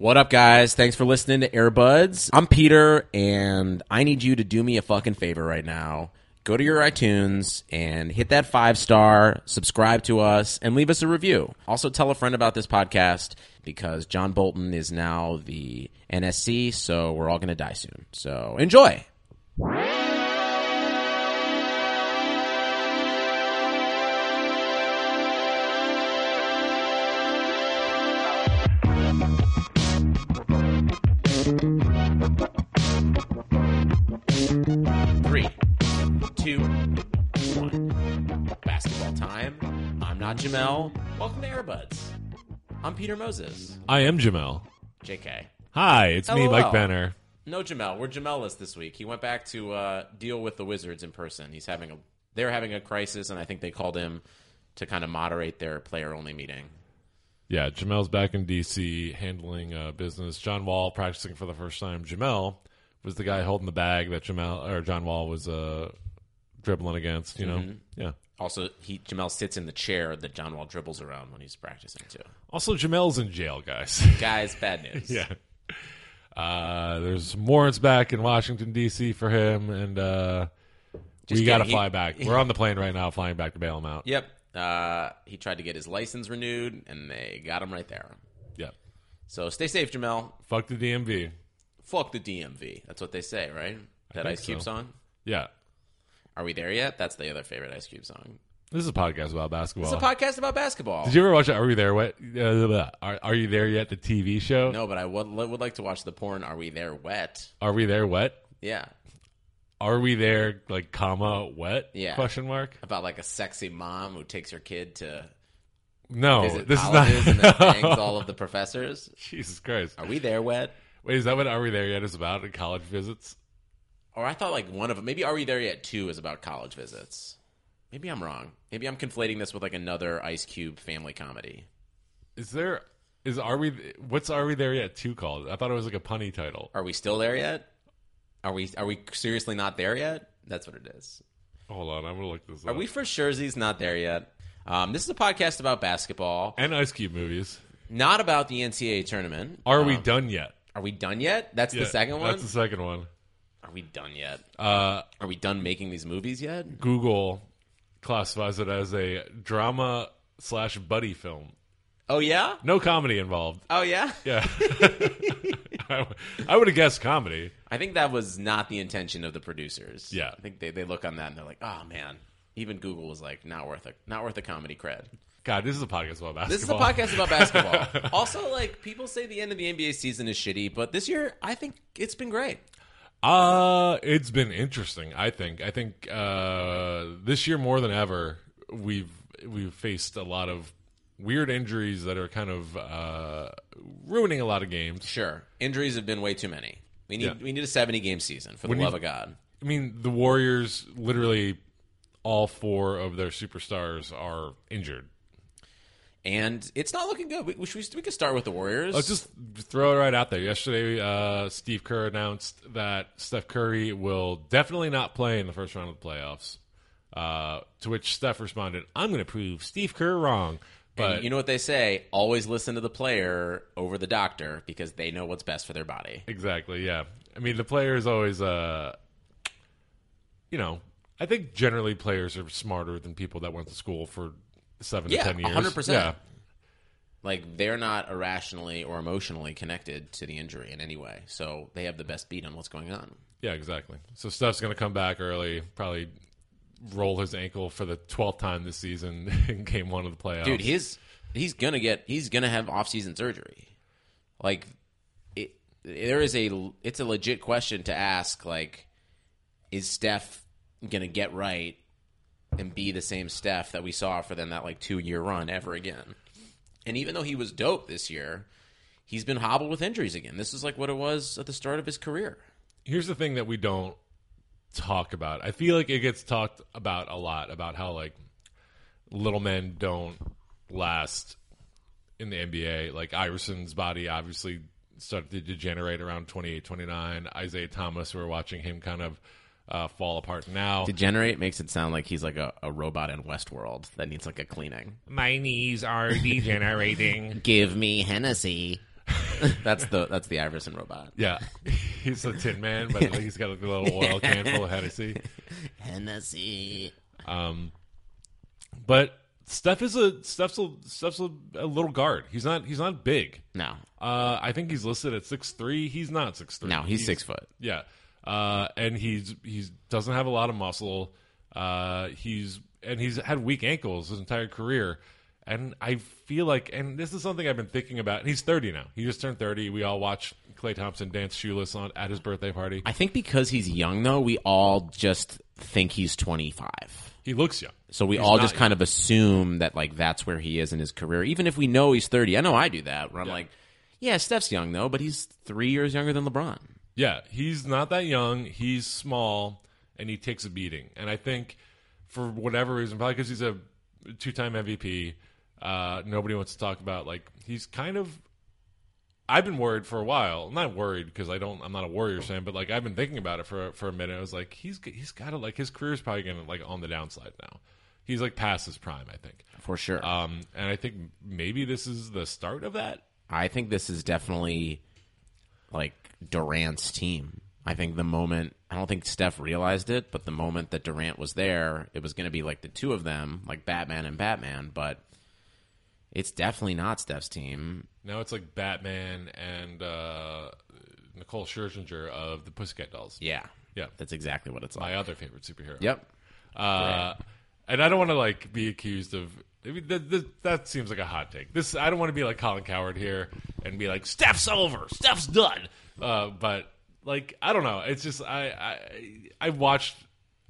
What up, guys? Thanks for listening to Airbuds. I'm Peter, and I need you to do me a fucking favor right now. Go to your iTunes and hit that five star, subscribe to us, and leave us a review. Also, tell a friend about this podcast because John Bolton is now the NSC, so we're all going to die soon. So enjoy. Jamel. Welcome to Airbuds. I'm Peter Moses. I am Jamel. JK. Hi, it's me, LOL. Mike Benner. No Jamel. We're Jamelless this week. He went back to uh, deal with the Wizards in person. He's having a they're having a crisis, and I think they called him to kind of moderate their player only meeting. Yeah, Jamel's back in DC handling uh, business. John Wall practicing for the first time. Jamel was the guy holding the bag that Jamel or John Wall was uh, dribbling against. You know, Mm-hmm. yeah. Also, he Jamel sits in the chair that John Wall dribbles around when he's practicing too. Also, Jamel's in jail, guys. Guys, bad news. yeah. Uh, there's warrants back in Washington D.C. for him, and uh, Just we got to. He- fly back. We're on the plane right now, flying back to bail him out. Yep. Uh, he tried to get his license renewed, and they got him right there. Yep. So stay safe, Jamel. Fuck the DMV. Fuck the DMV. That's what they say, right? That think Ice Cube so. song. Yeah. Are we there yet? That's the other favorite Ice Cube song. This is a podcast about basketball. It's a podcast about basketball. Did you ever watch Are We There Wet? Uh, are, are You There Yet? The TV show? No, but I would, would like to watch the porn. Are we there wet? Are We There Wet? Yeah, Are we there like comma wet? Yeah. Question mark. about like a sexy mom who takes her kid to No, visit this is colleges and not. then bangs all of the professors. Jesus Christ. Are we there wet? Wait, is that what Are We There Yet is about? In college visits? Or I thought like one of them. Maybe Are We There Yet Two is about college visits. Maybe I'm wrong. Maybe I'm conflating this with like another Ice Cube family comedy. Is there? Is Are We? What's Are We There Yet two called? I thought it was like a punny title. Are we still there yet? Are we? Are we seriously not there yet? That's what it is. Hold on, I'm gonna look this up. Are up. we for sure he's not there yet? Um, this is a podcast about basketball, and Ice Cube movies? not about the NCAA tournament. Are we Um, done yet? Are we done yet? That's Yeah, the second one. That's the second one. Are we done yet? Uh, Are we done making these movies yet? Google classifies it as a drama slash buddy film. Oh yeah. No comedy involved. Oh yeah. Yeah. I, I would have guessed comedy. I think that was not the intention of the producers. Yeah. I think they, they look on that and they're like, oh man. Even Google was like, not worth a not worth a comedy cred. God, this is a podcast about basketball. This is a podcast about basketball. also, like people say the end of the NBA season is shitty, but this year I think it's been great. Uh, it's been interesting. I think. I think uh, this year more than ever, we've we've faced a lot of weird injuries that are kind of uh, ruining a lot of games. Sure, injuries have been way too many. We need Yeah. we need a seventy game season for the We need- love of God. I mean, the Warriors literally all four of their superstars are injured. And it's not looking good. We, we, should, we could start with the Warriors. Let's just throw it right out there. Yesterday, uh, Steve Kerr announced that Steph Curry will definitely not play in the first round of the playoffs. Uh, to which Steph responded, "I'm going to prove Steve Kerr wrong." But and you know what they say? Always listen to the player over the doctor because they know what's best for their body. exactly, yeah. I mean, the player is always, uh, you know, I think generally players are smarter than people that went to school for seven Yeah, to ten years. 100%. Yeah, Like they're not irrationally or emotionally connected to the injury in any way, so they have the best beat on what's going on. yeah, exactly. So Steph's going to come back early, probably roll his ankle for the twelfth time this season in Game One of the playoffs. Dude, he's he's gonna get he's gonna have off season surgery. Like it, there is a it's a legit question to ask. Like, is Steph gonna get right and be the same Steph that we saw for them that like two year run ever again? And even though he was dope this year, he's been hobbled with injuries again. This is like what it was at the start of his career. here's the thing that we don't talk about. I feel like it gets talked about a lot about how like little men don't last in the NBA. Like Iverson's body obviously started to degenerate around 28, 29. Isaiah Thomas, we're watching him kind of uh, fall apart now. Degenerate makes it sound like he's like a, a robot in Westworld that needs like a cleaning. My knees are degenerating. Give me Hennessy. that's the that's the Iverson robot. yeah, he's a tin man, but like, he's got like, a little oil can full of Hennessy. Hennessy. Um, but Steph is a Steph's a Steph's a, a little guard. He's not he's not big. No, Uh, I think he's listed at six three. He's not six three. no, he's, six foot. Yeah, uh, and he's he's doesn't have a lot of muscle. Uh, he's and he's had weak ankles his entire career. And I feel like, and this is something I've been thinking about. And he's thirty now. He just turned thirty. We all watched Klay Thompson dance shoeless on at his birthday party. I think because he's young though, we all just think he's twenty five. He looks young. So we He's all just kind of assume that like that's where he is in his career, even if we know he's thirty. I know I do that. Where I'm Yeah. like, yeah, Steph's young though, but he's three years younger than LeBron. Yeah, he's not that young. He's small, and he takes a beating. And I think for whatever reason, probably because he's a two-time MVP, uh, nobody wants to talk about like he's kind of. I've been worried for a while. I'm not worried because I don't. I'm not a Warriors fan, but like I've been thinking about it for for a minute. I was like, he's he's got to like his career's probably gonna like on the downside now. He's like past his prime, I think. For sure. Um, and I think maybe this is the start of that. I think this is definitely like Durant's team. I think the moment I don't think Steph realized it, but the moment that Durant was there, it was going to be like the two of them, like Batman and Batman. But it's definitely not Steph's team. Now it's like Batman and uh, Nicole Scherzinger of the Pussycat Dolls. Yeah, Yeah. that's exactly what it's like. my other favorite superhero. Yep. Uh, and I don't want to like be accused of. I mean, th- th- that seems like a hot take. This I don't want to be like Colin Cowherd here and be like Steph's over, Steph's done. Uh, but like I don't know. It's just I I I watched.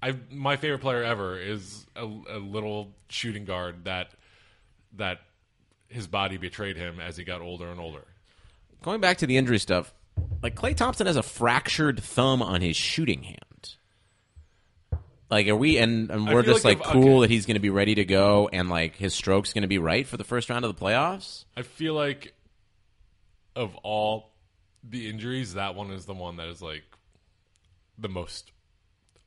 I my favorite player ever is a, a little shooting guard that that his body betrayed him as he got older and older. Going back to the injury stuff, like Klay Thompson has a fractured thumb on his shooting hand. Like, are we and, and we're feel just like like, if- cool okay. that he's going to be ready to go and like his stroke's going to be right for the first round of the playoffs? I feel like of all the injuries, that one is the one that is like the most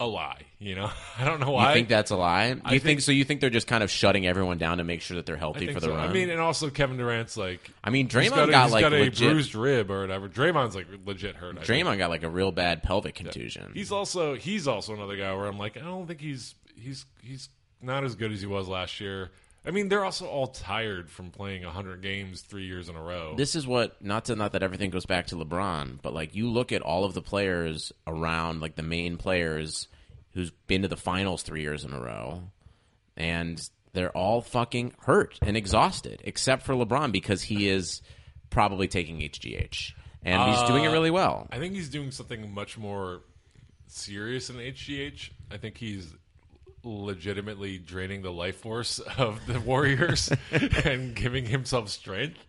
a lie. You know, I don't know why. You think that's a lie? You think, think- so? You think they're just kind of shutting everyone down to make sure that they're healthy for the so. run? I mean, and also Kevin Durant's like. I mean, Draymond got, a, got, like, got a legit- bruised rib or whatever. Draymond's like legit hurt. I think. Draymond got like a real bad pelvic contusion. He's also he's also another guy where I'm like I don't think he's he's he's not as good as he was last year. I mean, they're also all tired from playing 100 games three years in a row. this is what not to not that everything goes back to LeBron, but like you look at all of the players around, like the main players who's been to the finals three years in a row, and they're all fucking hurt and exhausted, except for LeBron because he is probably taking HGH and he's uh, doing it really well. I think he's doing something much more serious than HGH. I think he's legitimately draining the life force of the Warriors and giving himself strength.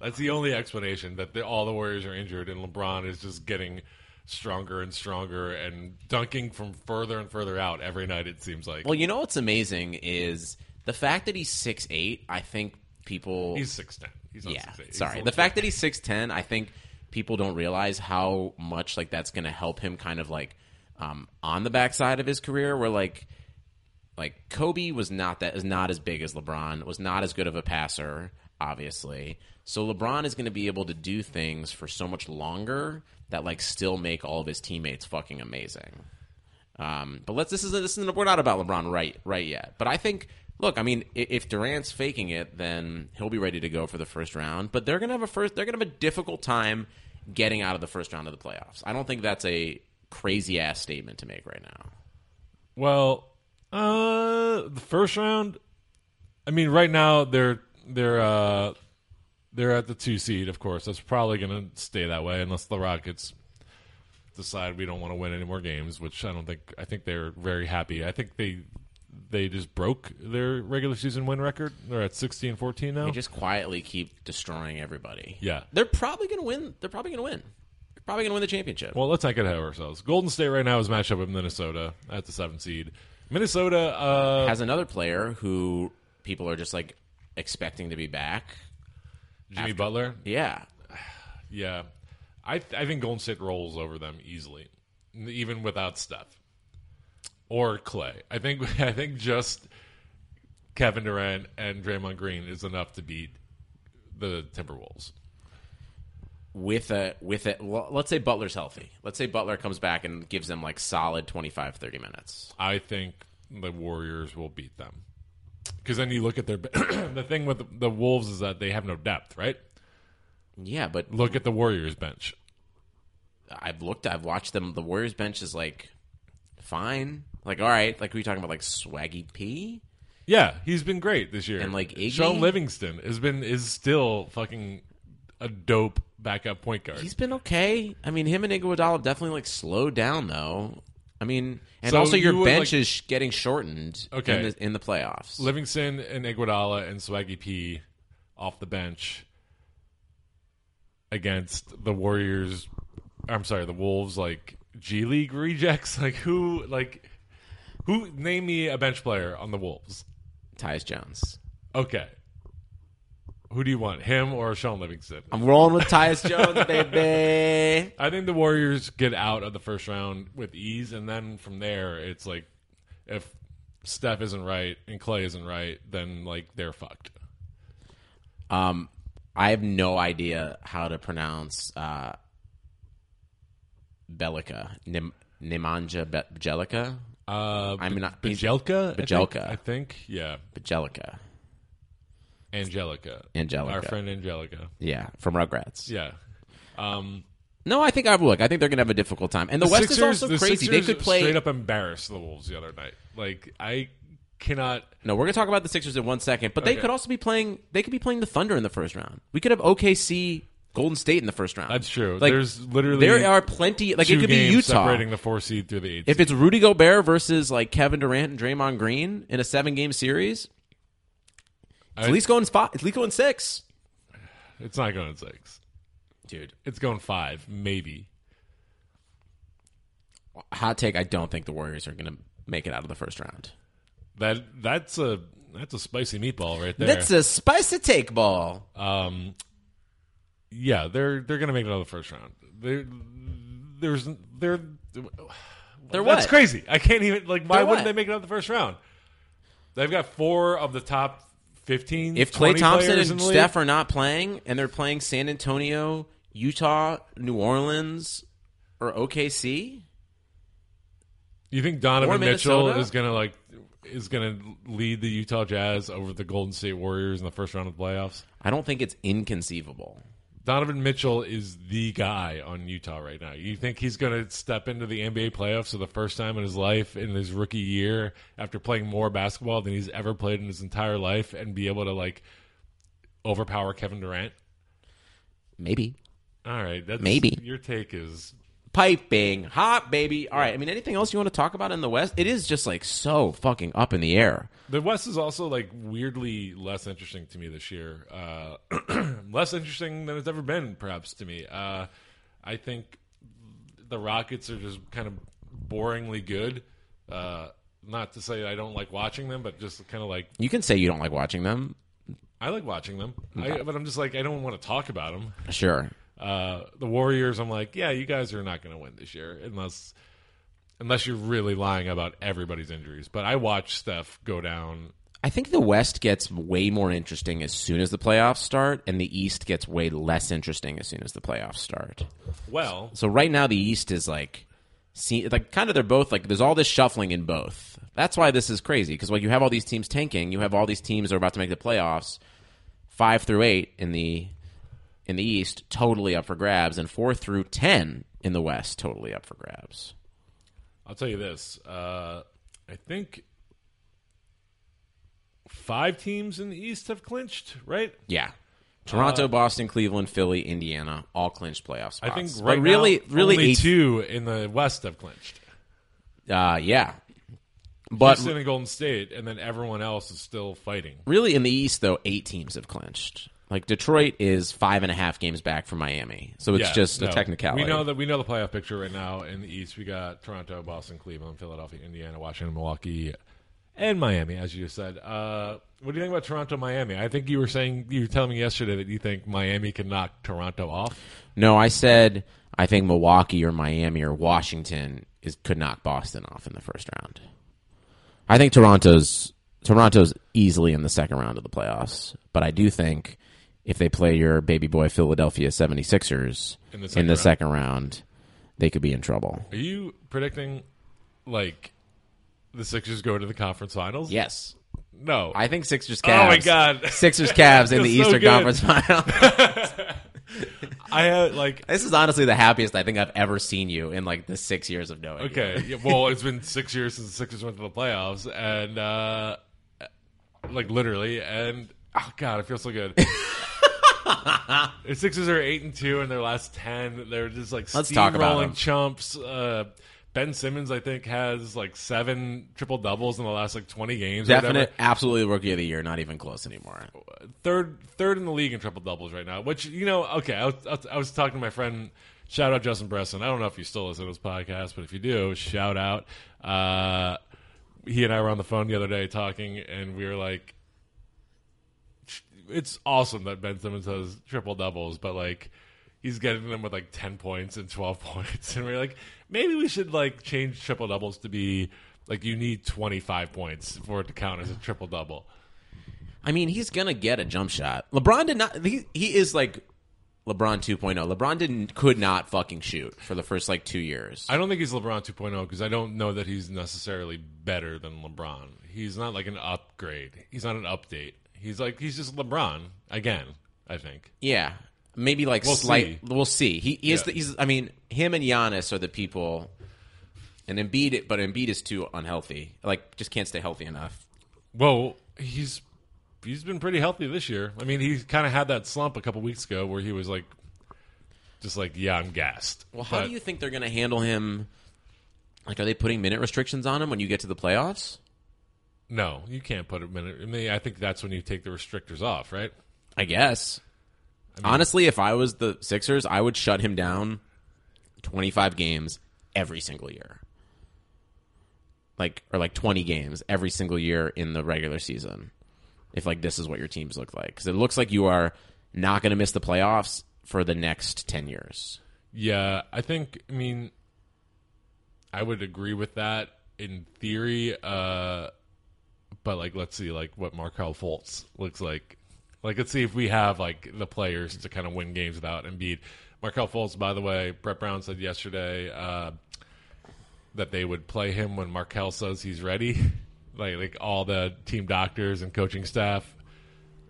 That's the only explanation that the, all the Warriors are injured and LeBron is just getting stronger and stronger and dunking from further and further out every night. It seems like Well, you know what's amazing is the fact that he's six eight. I think people he's six ten. He's not yeah. 6'8". He's Sorry, the fact that he's six ten, I think people don't realize how much like that's going to help him kind of like um, on the backside of his career, where like like Kobe was not that is not as big as LeBron, was not as good of a passer, obviously. So LeBron is going to be able to do things for so much longer that like still make all of his teammates fucking amazing. Um, but let's this is this is we're not about LeBron right right yet. But I think look, I mean, if Durant's faking it, then he'll be ready to go for the first round. But they're gonna have a first they're gonna have a difficult time getting out of the first round of the playoffs. I don't think that's a crazy ass statement to make right now. Well, uh, the first round. I mean, right now they're they're uh, they're at the two seed. Of course, that's probably going to stay that way unless the Rockets decide we don't want to win any more games. Which I don't think. I think they're very happy. I think they they just broke their regular season win record. They're at 60 and 14 now. They just quietly keep destroying everybody. Yeah. They're probably going to win. They're probably going to win. They're probably going to win the championship. Well, let's not get ahead of ourselves. Golden State right now is matched up with Minnesota at the 7 seed. Minnesota, uh, Has another player who people are just like expecting to be back. Jimmy Butler. Yeah. Yeah, I th- I think Golden State rolls over them easily, even without Steph or Klay. I think I think just Kevin Durant and Draymond Green is enough to beat the Timberwolves. With a with a well, let's say Butler's healthy. Let's say Butler comes back and gives them like solid 25 30 minutes. I think the Warriors will beat them because then you look at their the thing with the Wolves is that they have no depth, right? Yeah, but Look at the Warriors bench. I've looked I've watched them the Warriors bench is like fine. Like all right, like we talking about like Swaggy P? Yeah, he's been great this year. And, like, Iggy? Shaun Livingston has been is still fucking a dope backup point guard. He's been okay. I mean, him and Iguodala definitely like slowed down though. I mean, and So also your you would, bench like- is getting shortened Okay. in, the, in the playoffs. Livingston and Iguodala and Swaggy P off the bench against the Warriors. I'm sorry, the Wolves like G League rejects. Like who? Like who? Name me a bench player on the Wolves. Tyus Jones. Okay. Who do you want, him or Shaun Livingston? I'm rolling with Tyus Jones, baby. I think the Warriors get out of the first round with ease, and then from there, it's like if Steph isn't right and Klay isn't right, then like they're fucked. Um, I have no idea how to pronounce uh, Belica. Nim- Nemanja Be- Bjelica? Uh, I mean, Bajelka, I think- Bajelka. I think, yeah, Bjelica. Angelica, Angelica. our friend Angelica, Yeah, from Rugrats. yeah. Um, No, I think I look. I think they're going to have a difficult time. And the, the West Sixers, is also the crazy. Sixers they could play. straight up embarrass the Wolves the other night. Like I cannot. No, we're going to talk about the Sixers in one second, but they Okay. could also be playing. They could be playing the Thunder in the first round. We could have OKC, Golden State in the first round. That's true. Like, There's literally there are plenty. Like it could be Utah. separating the four seed through the eight. if it's Rudy Gobert versus like Kevin Durant and Draymond Green in a seven game series, it's I- at least going five. At least going six, it's not going six. dude. It's going five, maybe. Hot take: I don't think the Warriors are going to make it out of the first round. That that's a that's a spicy meatball right there. That's a spicy take ball. um, yeah, they're they're gonna make it out of the first round. They're, there's they're They're that's what? crazy. I can't even like. Why wouldn't they make it out of the first round? They've got four of the top fifteen. If Klay Thompson and Steph are not playing, and they're playing San Antonio, Utah, New Orleans, or OKC, you think Donovan Mitchell is gonna like is gonna lead the Utah Jazz over the Golden State Warriors in the first round of the playoffs? I don't think it's inconceivable. Donovan Mitchell is the guy on Utah right now. You think he's going to step into the NBA playoffs for the first time in his life in his rookie year after playing more basketball than he's ever played in his entire life and be able to like overpower Kevin Durant? Maybe All right, that's Maybe. your take is piping hot, baby. All right. I mean, anything else you want to talk about in the West? It is just like so fucking up in the air. the West is also like weirdly less interesting to me this year. Uh, less interesting than it's ever been, perhaps to me. Uh, I think the Rockets are just kind of boringly good. Uh, not to say I don't like watching them, but just kind of like You can say you don't like watching them. I like watching them. I, but I'm just like I don't want to talk about them. Sure. Uh, the Warriors, I'm like, yeah, you guys are not going to win this year unless unless you're really lying about everybody's injuries. But I watch Steph go down I think the West gets way more interesting as soon as the playoffs start, and the East gets way less interesting as soon as the playoffs start. well. So right now, the East is like, see, like kind of they're both like there's all this shuffling in both. That's why this is crazy because like you have all these teams tanking, you have all these teams that are about to make the playoffs, five through eight in the in the East totally up for grabs, and four through ten in the West totally up for grabs. I'll tell you this. Uh, I think five teams in the East have clinched, right? Yeah. Toronto, Boston, Cleveland, Philly, Indiana, all clinched playoff spots. I think But right really, now, really only eight, two in the West have clinched. Uh, yeah. But- Houston and Golden State, and then everyone else is still fighting. Really, in the East, though, eight teams have clinched. Like Detroit is five and a half games back from Miami, so it's Yeah, just a technicality. We know that we know the playoff picture right now in the East. We got Toronto, Boston, Cleveland, Philadelphia, Indiana, Washington, Milwaukee, and Miami, as you just said. Uh, what do you think about Toronto, Miami? I think you were saying you were telling me yesterday that you think Miami can knock Toronto off. No, I said I think Milwaukee or Miami or Washington is could knock Boston off in the first round. I think Toronto's Toronto's easily in the second round of the playoffs, but I do think if they play your baby boy Philadelphia 76ers In the in second the round. second round, they could be in trouble. Are you predicting like the Sixers go to the conference finals? Yes. No. I think Sixers Cavs. Oh my God. Sixers Cavs in the so Eastern good. Conference Final. I had like this is honestly the happiest I think I've ever seen you in like the six years of knowing. you. Okay. Yeah, well, it's been six years since the Sixers went to the playoffs, and uh, like literally, and oh god, it feels so good. the Sixers are eight and two in their last ten. They're just like Let's talk about steamrolling them. chumps. Uh, ben Simmons, I think, has like seven triple doubles in the last like twenty games. or whatever. Definite, absolutely rookie of the year. Not even close anymore. third third in the league in triple doubles right now. Which you know, okay, I was, I was- I was talking to my friend. Shout out Justin Bresson. I don't know if you still listen to this podcast, but if you do, shout out. Uh, he and I were on the phone the other day talking, and we were like, "It's awesome that Ben Simmons has triple doubles, but like." He's getting them with like ten points and twelve points, and we're like, maybe we should like change triple doubles to be like you need twenty five points for it to count as a triple double. I mean, he's gonna get a jump shot. LeBron did not. He, he is like LeBron 2.0. LeBron didn't could not fucking shoot for the first like two years. I don't think he's LeBron 2.0 because I don't know that he's necessarily better than LeBron. He's not like an upgrade. He's not an update. He's like he's just LeBron again. I think. yeah, maybe like We'll slight. see. We'll see. He, he is. Yeah. The, he's. I mean, him and Giannis are the people. And Embiid, but Embiid is too unhealthy. Like, just can't stay healthy enough. Well, he's he's been pretty healthy this year. I mean, he kind of had that slump a couple weeks ago where he was like, just like, yeah, I'm gassed. Well, how But do you think they're going to handle him? Like, are they putting minute restrictions on him when you get to the playoffs? No, you can't put in. it. I mean, I think that's when you take the restrictors off, right? I guess. Honestly, if I was the Sixers, I would shut him down 25 games every single year. Like or like 20 games every single year in the regular season. If like this is what your teams look like cuz it looks like you are not going to miss the playoffs for the next 10 years. Yeah, I think. I mean, I would agree with that in theory. Uh, but like, let's see, like what Markelle Fultz looks like. Like, let's see if we have like the players to kind of win games without Embiid. Markelle Fultz, by the way, Brett Brown said yesterday uh, that they would play him when Markelle says he's ready. like, like all the team doctors and coaching staff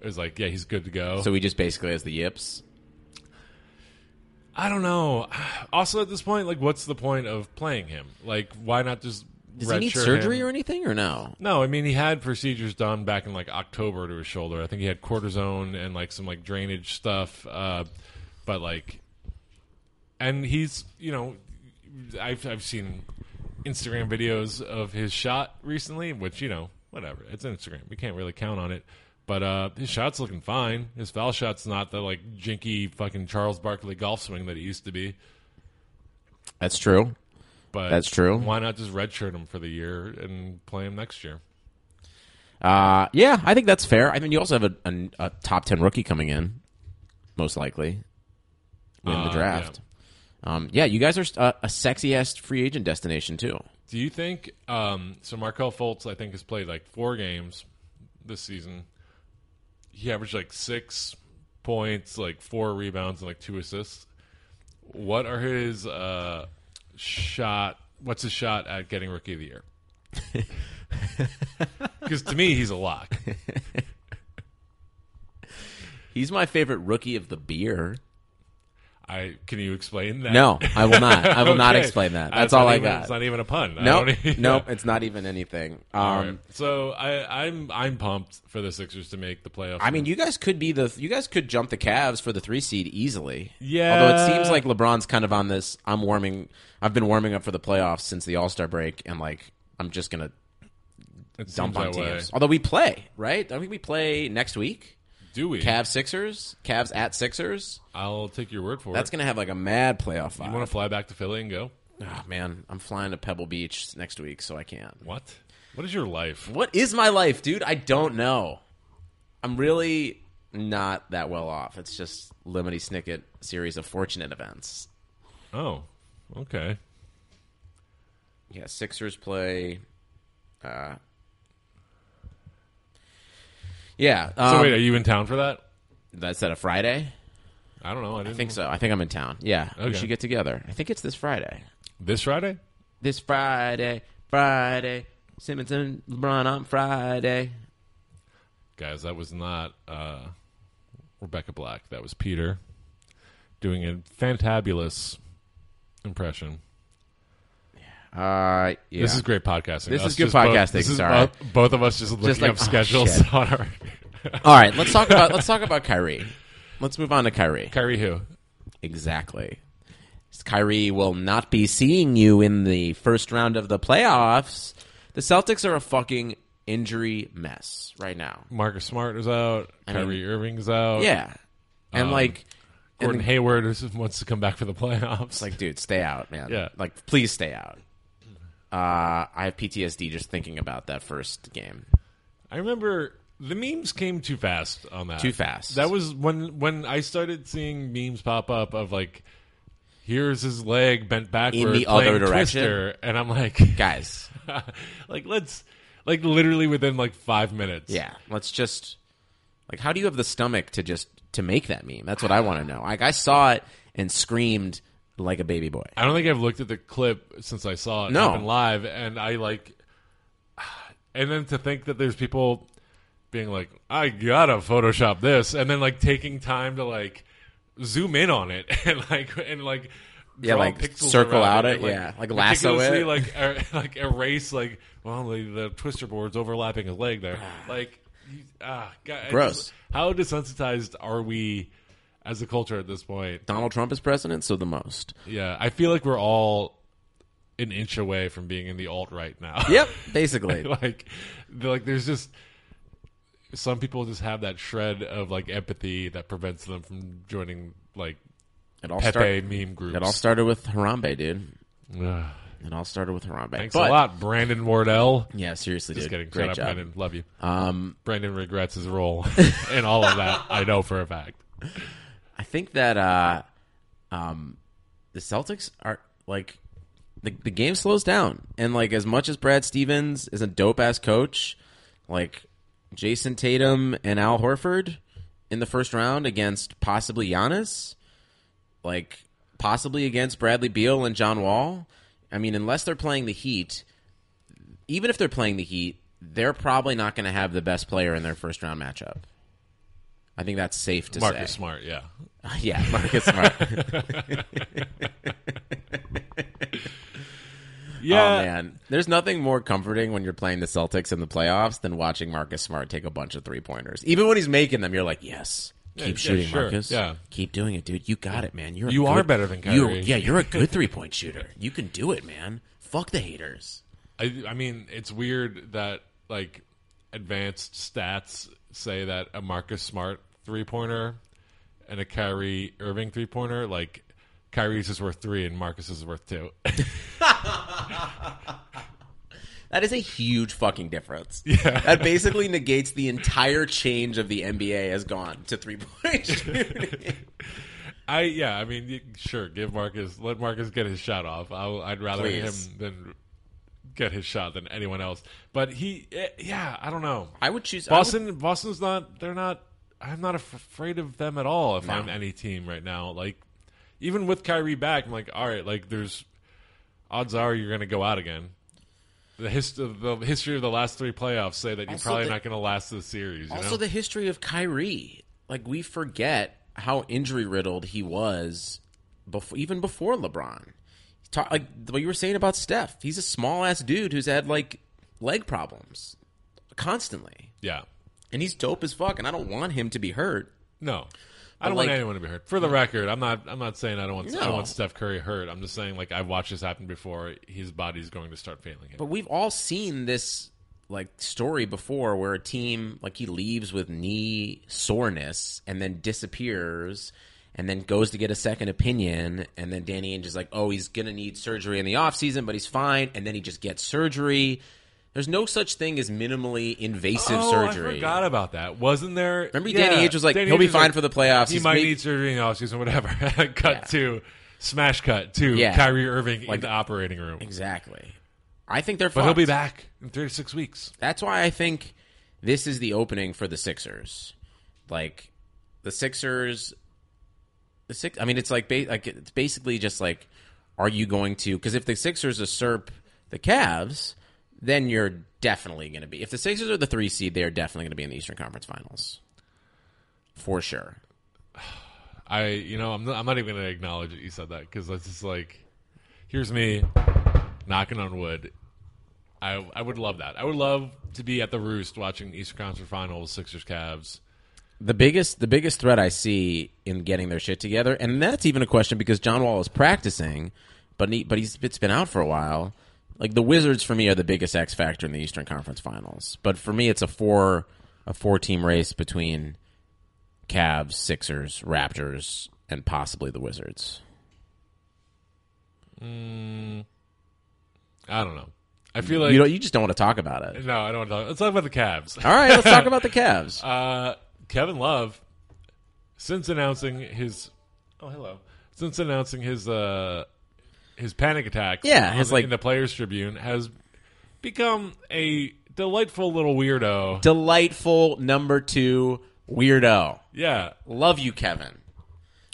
is like, yeah, he's good to go. So he just basically has the yips. I don't know. Also, at this point, like, what's the point of playing him? Like, why not just Does he need surgery or anything or no? No, I mean he had procedures done back in like October to his shoulder. I think he had cortisone and like some like drainage stuff. Uh, but like, and he's you know, I've I've seen Instagram videos of his shot recently, which you know whatever it's Instagram. We can't really count on it. But uh, his shot's looking fine. His foul shot's not the like jinky fucking Charles Barkley golf swing that it used to be. That's true. But That's true. Why not just redshirt him for the year and play him next year? Uh, yeah, I think that's fair. I mean, you also have a, a, a top ten rookie coming in, most likely in Uh, the draft. Yeah. Um, yeah, you guys are uh, a sexy ass free agent destination too. Do you think um, so? Markelle Fultz, I think, has played like four games this season. He averaged like six points, like four rebounds, and like two assists. What are his uh, shot? What's his shot at getting Rookie of the Year? Because to me, he's a lock. He's my favorite rookie of the beer. I can you explain that? No, I will not. I will not explain that. Uh, That's all I even- got. It's not even a pun. No, Nope, even- nope. It's not even anything. Um, right. So I, I'm I'm pumped for the Sixers to make the playoffs. I mean, you guys could be the you guys could jump the Cavs for the three seed easily. Yeah. Although it seems like LeBron's kind of on this. I'm warming. I've been warming up for the playoffs since the All Star break, and like I'm just gonna It dump on that way. teams. Although we play, right? I think we play next week. Do we? Cavs Sixers, Cavs at Sixers. I'll take your word for it. That's it. gonna have like a mad playoff You want to fly back to Philly and go? Oh, man, I'm flying to Pebble Beach next week, so I can't. What? What is your life? What is my life, dude? I don't know. I'm really not that well off. It's just Lemony Snicket series of fortunate events. Oh, okay. Yeah, Sixers play. Uh, yeah, So um, wait, are you in town for that? that's at a Friday. I don't know. I, didn't I think so. I think I'm in town. Yeah, we should get together. I think it's this Friday. This Friday? This Friday, Friday. Simmons and LeBron on Friday. Guys, that was not uh, Rebecca Black. That was Peter doing a fantabulous impression. Uh, yeah. This is great podcasting. This Us is good just both- podcasting, this is sorry. both, both of us just looking like, up oh, schedules shit. on our All right, let's talk about let's talk about Kyrie. Let's move on to Kyrie. Kyrie who? Exactly. Kyrie will not be seeing you in the first round of the playoffs. The Celtics are a fucking injury mess right now. Marcus Smart is out. mean- Kyrie Irving's out. Yeah, and Um, like, Gordon the- Hayward wants to come back for the playoffs. it's like, dude, stay out, man. Yeah. like, please stay out. Uh, I have PTSD just thinking about that first game. I remember the memes came too fast on that. Too fast. That was when when I started seeing memes pop up of like, here's his leg bent backward in the other direction? Twister, and I'm like, Guys, like let's like literally within like five minutes. yeah, let's just like, how do you have the stomach to just to make that meme? That's what I want to know. Like, I saw it and screamed like a baby boy. I don't think I've looked at the clip since I saw it No. happen live, and I like, and then to think that there's people being like, I gotta Photoshop this, and then like taking time to like zoom in on it and like and like. Yeah, like, circle out and, it, yeah, like lasso it. like er, like erase like well the, the twister board's overlapping his leg there, like you- ah, God, Gross. how desensitized are we as a culture at this point? Donald Trump is president, so the most. Yeah, I feel like we're all an inch away from being in the alt right now. Yep, basically. like, like there's just some people just have that shred of like empathy that prevents them from joining like It all Pepe started. meme groups. It all started with Harambe, dude. Ugh. It all started with Harambe. Thanks But- a lot, Brandon Wardell. Yeah, seriously, Just dude. kidding. Great Shut up, job. Brandon. Love you. Um, Brandon regrets his role and all of that. I know for a fact. I think that uh, um, the Celtics are like the the game slows down, and like as much as Brad Stevens is a dope ass coach, like Jayson Tatum and Al Horford in the first round against possibly Giannis, like possibly against Bradley Beal and John Wall. I mean, unless they're playing the Heat, even if they're playing the Heat, they're probably not going to have the best player in their first round matchup. I think that's safe to say. Marcus say. Smart, yeah. Yeah, Marcus Smart. Oh, yeah. Oh man, there's nothing more comforting when you're playing the Celtics in the playoffs than watching Marcus Smart take a bunch of three pointers. Even when he's making them, you're like, yes, keep yeah, shooting, sure, Marcus. yeah. keep doing it, dude. You got it, man. You're You are better than Kyrie. yeah, you're a good three point shooter. You can do it, man. Fuck the haters. I, I mean, it's weird that like advanced stats say that a Marcus Smart three pointer and a Kyrie Irving three pointer, like Kyrie's is worth three and Marcus is worth two. That is a huge fucking difference. Yeah. That basically negates the entire change of the NBA has gone to three point shooting. I yeah, I mean, you- sure, give Marcus let Marcus get his shot off. I'll, I'd rather him than get his shot than anyone else. But he, eh, yeah, I don't know. I would choose I would- Boston, Boston's not. They're not. I'm not afraid of them at all. If No. I'm any team right now, like even with Kyrie back, I'm like, all right, like there's odds are you're going to go out again. The, hist- the history of the last three playoffs say that you're Also, probably the- not going to last the series. You Also, know? the history of Kyrie. Like we forget how injury riddled he was, before, even before LeBron. Talk, like what you were saying about Steph. He's a small ass dude who's had like leg problems constantly, yeah. and he's dope as fuck. And I don't want him to be hurt. No. I don't like- want anyone to be hurt. For the record, I'm not. I'm not saying I don't want. I don't want Steph Curry hurt. I'm just saying like I've watched this happen before. His body's going to start failing him. But we've all seen this like story before where a team like he leaves with knee soreness and then disappears and then goes to get a second opinion and then Danny Ainge is like, "Oh, he's going to need surgery in the offseason, but he's fine." And then he just gets surgery. There's no such thing as minimally invasive oh, surgery. I forgot about that. Wasn't there? Remember Yeah, Danny Ainge was like, Danny "He'll be fine like, for the playoffs." He He's might need surgery in the offseason, whatever. cut Yeah. to smash cut to Yeah. Kyrie Irving in the operating room. Exactly. I think they're fine. But he'll be back in three to six weeks. That's why I think this is the opening for the Sixers. Like the Sixers, the six. I mean, it's like ba- like it's basically just like, are you going to? Because if the Sixers usurp the Cavs, then you're definitely going to be. If the Sixers are the three seed, they are definitely going to be in the Eastern Conference Finals, for sure. I, you know, I'm not, I'm not even going to acknowledge that you said that because that's just like, here's me knocking on wood. I, I would love that. I would love to be at the roost watching Eastern Conference Finals, Sixers, Cavs. The biggest the biggest threat I see in getting their shit together, and that's even a question because John Wall is practicing, but he, but he's it's been out for a while. Like the Wizards for me are the biggest X factor in the Eastern Conference Finals, but for me it's a four a four team race between Cavs, Sixers, Raptors, and possibly the Wizards. I don't know. I feel like you don't you just don't want to talk about it. no, I don't want to talk. Let's talk about the Cavs. All right, let's talk about the Cavs. Uh, Kevin Love, since announcing his, oh hello, since announcing his uh his panic attack, Yeah, his, like- in the Players Tribune, has become a delightful little weirdo. Delightful number two weirdo. Yeah, Love you, Kevin.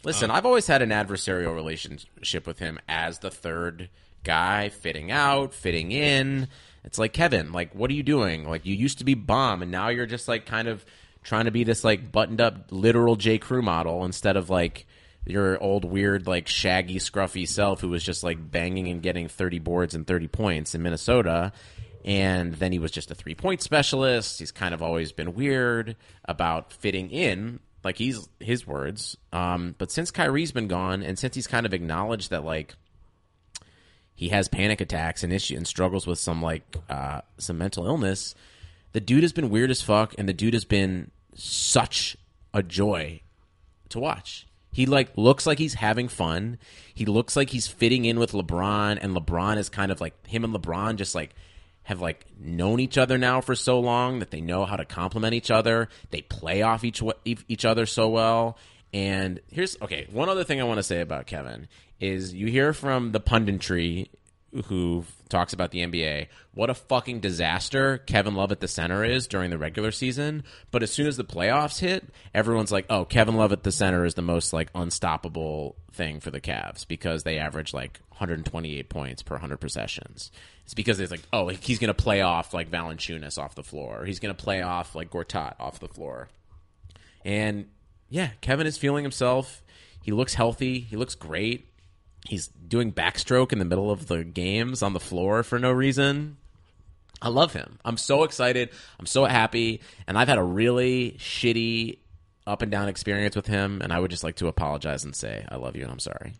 Listen, I've always had an adversarial relationship with him as the third guy, fitting out, fitting in. It's like Kevin, like what are you doing? Like you used to be bomb, and now you're just like kind of trying to be this like buttoned up literal J Crew model instead of like your old weird like shaggy scruffy self who was just like banging and getting 30 boards and 30 points in Minnesota and then he was just a three point specialist. He's kind of always been weird about fitting in, like he's his words. Um, but since Kyrie's been gone, and since he's kind of acknowledged that like he has panic attacks and issue and struggles with some like uh, some mental illness, the dude has been weird as fuck, and the dude has been such a joy to watch. He like looks like he's having fun. He looks like he's fitting in with LeBron, and LeBron is kind of like him and LeBron just like have like known each other now for so long that they know how to complement each other. They play off each each other so well. And here's okay. One other thing I want to say about Kevin is you hear from the punditry who talks about the NBA what a fucking disaster Kevin Love at the center is during the regular season. But as soon as the playoffs hit, everyone's like, "Oh, Kevin Love at the center is the most like unstoppable thing for the Cavs because they average like 128 points per 100 possessions." It's because it's like, "Oh, he's going to play off like Valanciunas off the floor. He's going to play off like Gortat off the floor." And yeah, Kevin is feeling himself. He looks healthy. He looks great. He's doing backstroke in the middle of the games on the floor for no reason. I love him. I'm so excited. I'm so happy. And I've had a really shitty up and down experience with him. And I would just like to apologize and say, I love you and I'm sorry.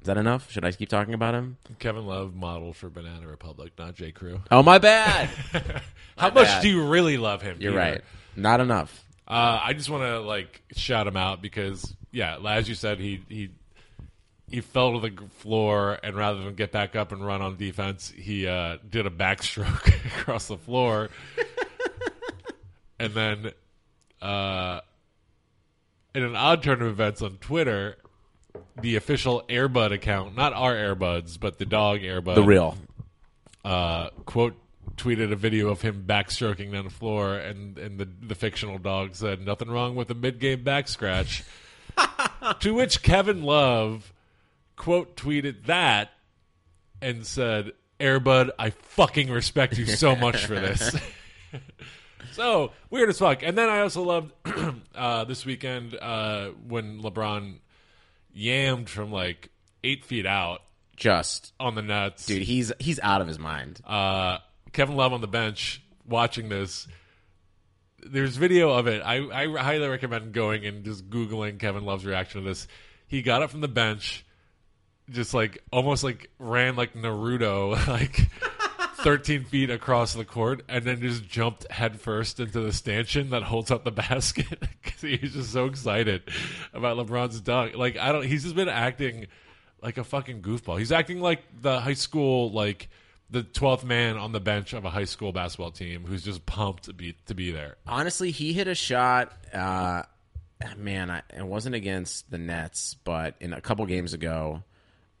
Is that enough? Should I keep talking about him? Kevin Love model for Banana Republic, not J Crew. Oh, my bad. How My much do you really love him? You're Peter? right. Not enough. Uh, I just want to like shout him out because yeah, as you said, he he he fell to the floor and rather than get back up and run on defense, he uh, did a backstroke across the floor, and then uh, in an odd turn of events on Twitter, the official Airbud account, not our Airbuds, but the dog Airbud, The real. uh, quote tweeted a video of him backstroking down the floor, and and the the fictional dog said nothing wrong with a mid game back scratch. to which Kevin Love quote tweeted that and said, "Airbud, I fucking respect you so much for this." so weird as fuck. And then I also loved uh, this weekend uh, when LeBron yammed from like eight feet out Just, on the nuts. dude, he's he's out of his mind. uh, Kevin Love on the bench watching this. There's video of it. I, I highly recommend going and just googling Kevin Love's reaction to this. He got up from the bench, just like almost like ran like Naruto, like 13 feet across the court and then just jumped headfirst into the stanchion that holds up the basket because he's just so excited about LeBron's dunk. Like I don't, he's just been acting like a fucking goofball. He's acting like the high school, like the 12th man on the bench of a high school basketball team who's just pumped to be to be there. Honestly, he hit a shot. Uh, man, I, it wasn't against the Nets, but in a couple games ago.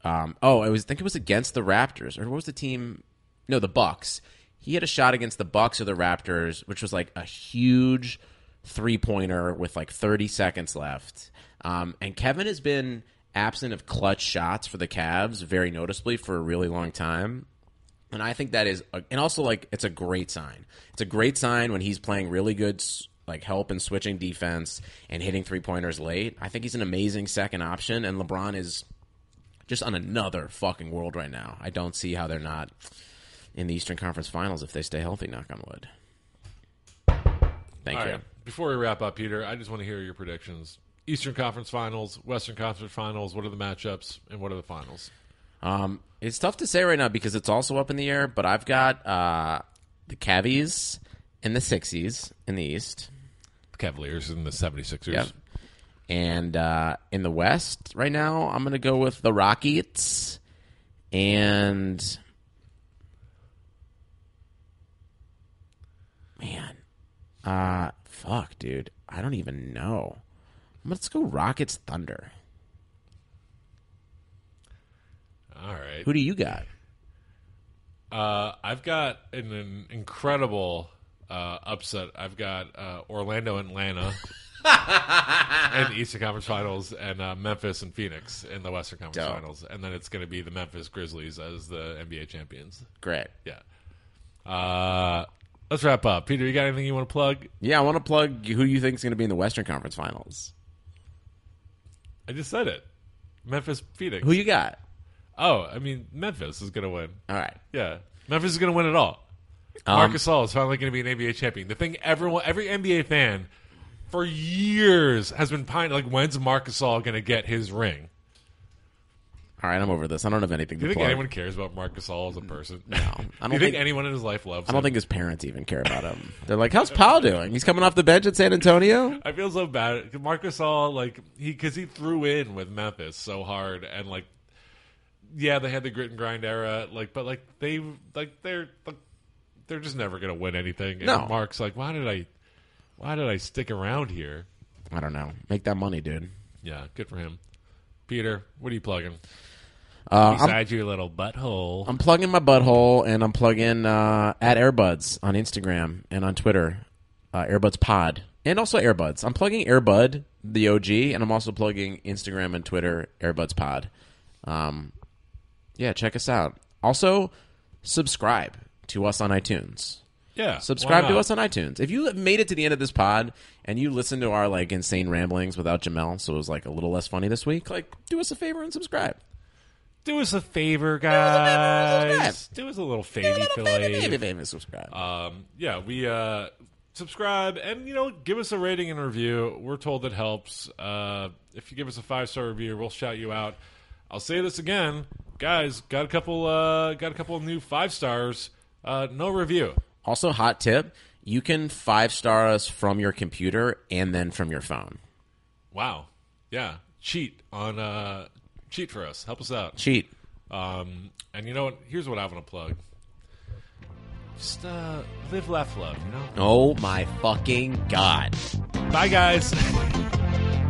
Um, oh, I was I think it was against the Raptors, or what was the team? No, the Bucks. He had a shot against the Bucks or the Raptors, which was like a huge three pointer with like 30 seconds left. Um, and Kevin has been absent of clutch shots for the Cavs very noticeably for a really long time. And I think that is, a, and also like it's a great sign. It's a great sign when he's playing really good like help and switching defense and hitting three pointers late. I think he's an amazing second option, and LeBron is just on another fucking world right now. I don't see how they're not in the Eastern Conference Finals if they stay healthy. Knock on wood. Thank All you. right. Before we wrap up, Peter, I just want to hear your predictions. Eastern Conference Finals, Western Conference Finals. What are the matchups and what are the finals? Um, it's tough to say right now because it's also up in the air. But I've got uh, the Cavies and the Sixies in the East. The Cavaliers and the 76ers. Yep. And uh, in the West right now, I'm going to go with the Rockets and man, uh, fuck, dude, I don't even know. Let's go Rockets Thunder. All right. Who do you got? Uh, I've got an, an incredible uh, upset. I've got uh, Orlando, Atlanta, in the Eastern Conference Finals, and uh, Memphis and Phoenix in the Western Conference Dope. Finals, and then it's going to be the Memphis Grizzlies as the NBA champions. Great. Yeah. Uh, let's wrap up. Peter, you got anything you want to plug? Yeah, I want to plug who you think is going to be in the Western Conference Finals. I just said it. Memphis, Phoenix. Who you got? oh, I mean, Memphis is going to win. All right. Yeah, Memphis is going to win it all. Um, Marcus Gasol is finally going to be an NBA champion. The thing everyone, every NBA fan, for years has been pining like, when's Marcus Gasol going to get his ring? All right, I'm over this. I don't have anything to Do you to think plug. anyone cares about Marcus Gasol as a person? No, I Do don't you think, think- anyone in his life loves? Him? I don't him? think his parents even care about him. They're like, "How's Pau doing? He's coming off the bench at San Antonio." I feel so bad. Marcus Gasol, like he, because he threw in with Memphis so hard, and like, yeah, they had the grit and grind era, like, but like they, like they're, like, they're just never gonna win anything. And No. Mark's like, why did I, why did I stick around here? I don't know. Make that money, dude. Yeah, good for him. Peter, what are you plugging? Uh, I'm, Besides your little butthole. I'm plugging my butthole, and I'm plugging uh, at Airbuds on Instagram and on Twitter, uh, Airbuds Pod, and also Airbuds. I'm plugging Airbud, the OG, and I'm also plugging Instagram and Twitter, Airbuds Pod. Um, yeah, check us out. Also, subscribe to us on iTunes. Yeah, Subscribe to us on iTunes. If you have made it to the end of this pod and you listen to our like insane ramblings without Jamel, so it was like a little less funny this week, like do us a favor and subscribe. Do us a favor, us a favor, guys. Do us a little favor, Maybe, maybe subscribe. Um, yeah, we uh, subscribe and you know give us a rating and review. We're told it helps. Uh, if you give us a five star review, we'll shout you out. I'll say this again, guys. Got a couple. Uh, got a couple of new five stars. Uh, no review. Also, hot tip: you can five star us from your computer and then from your phone. Wow. Yeah. Cheat on. Uh, cheat for us. Help us out. Cheat. Um, and you know what? Here's what I want to plug. Just uh, live, laugh, love. You know. Oh my fucking god! Bye, guys.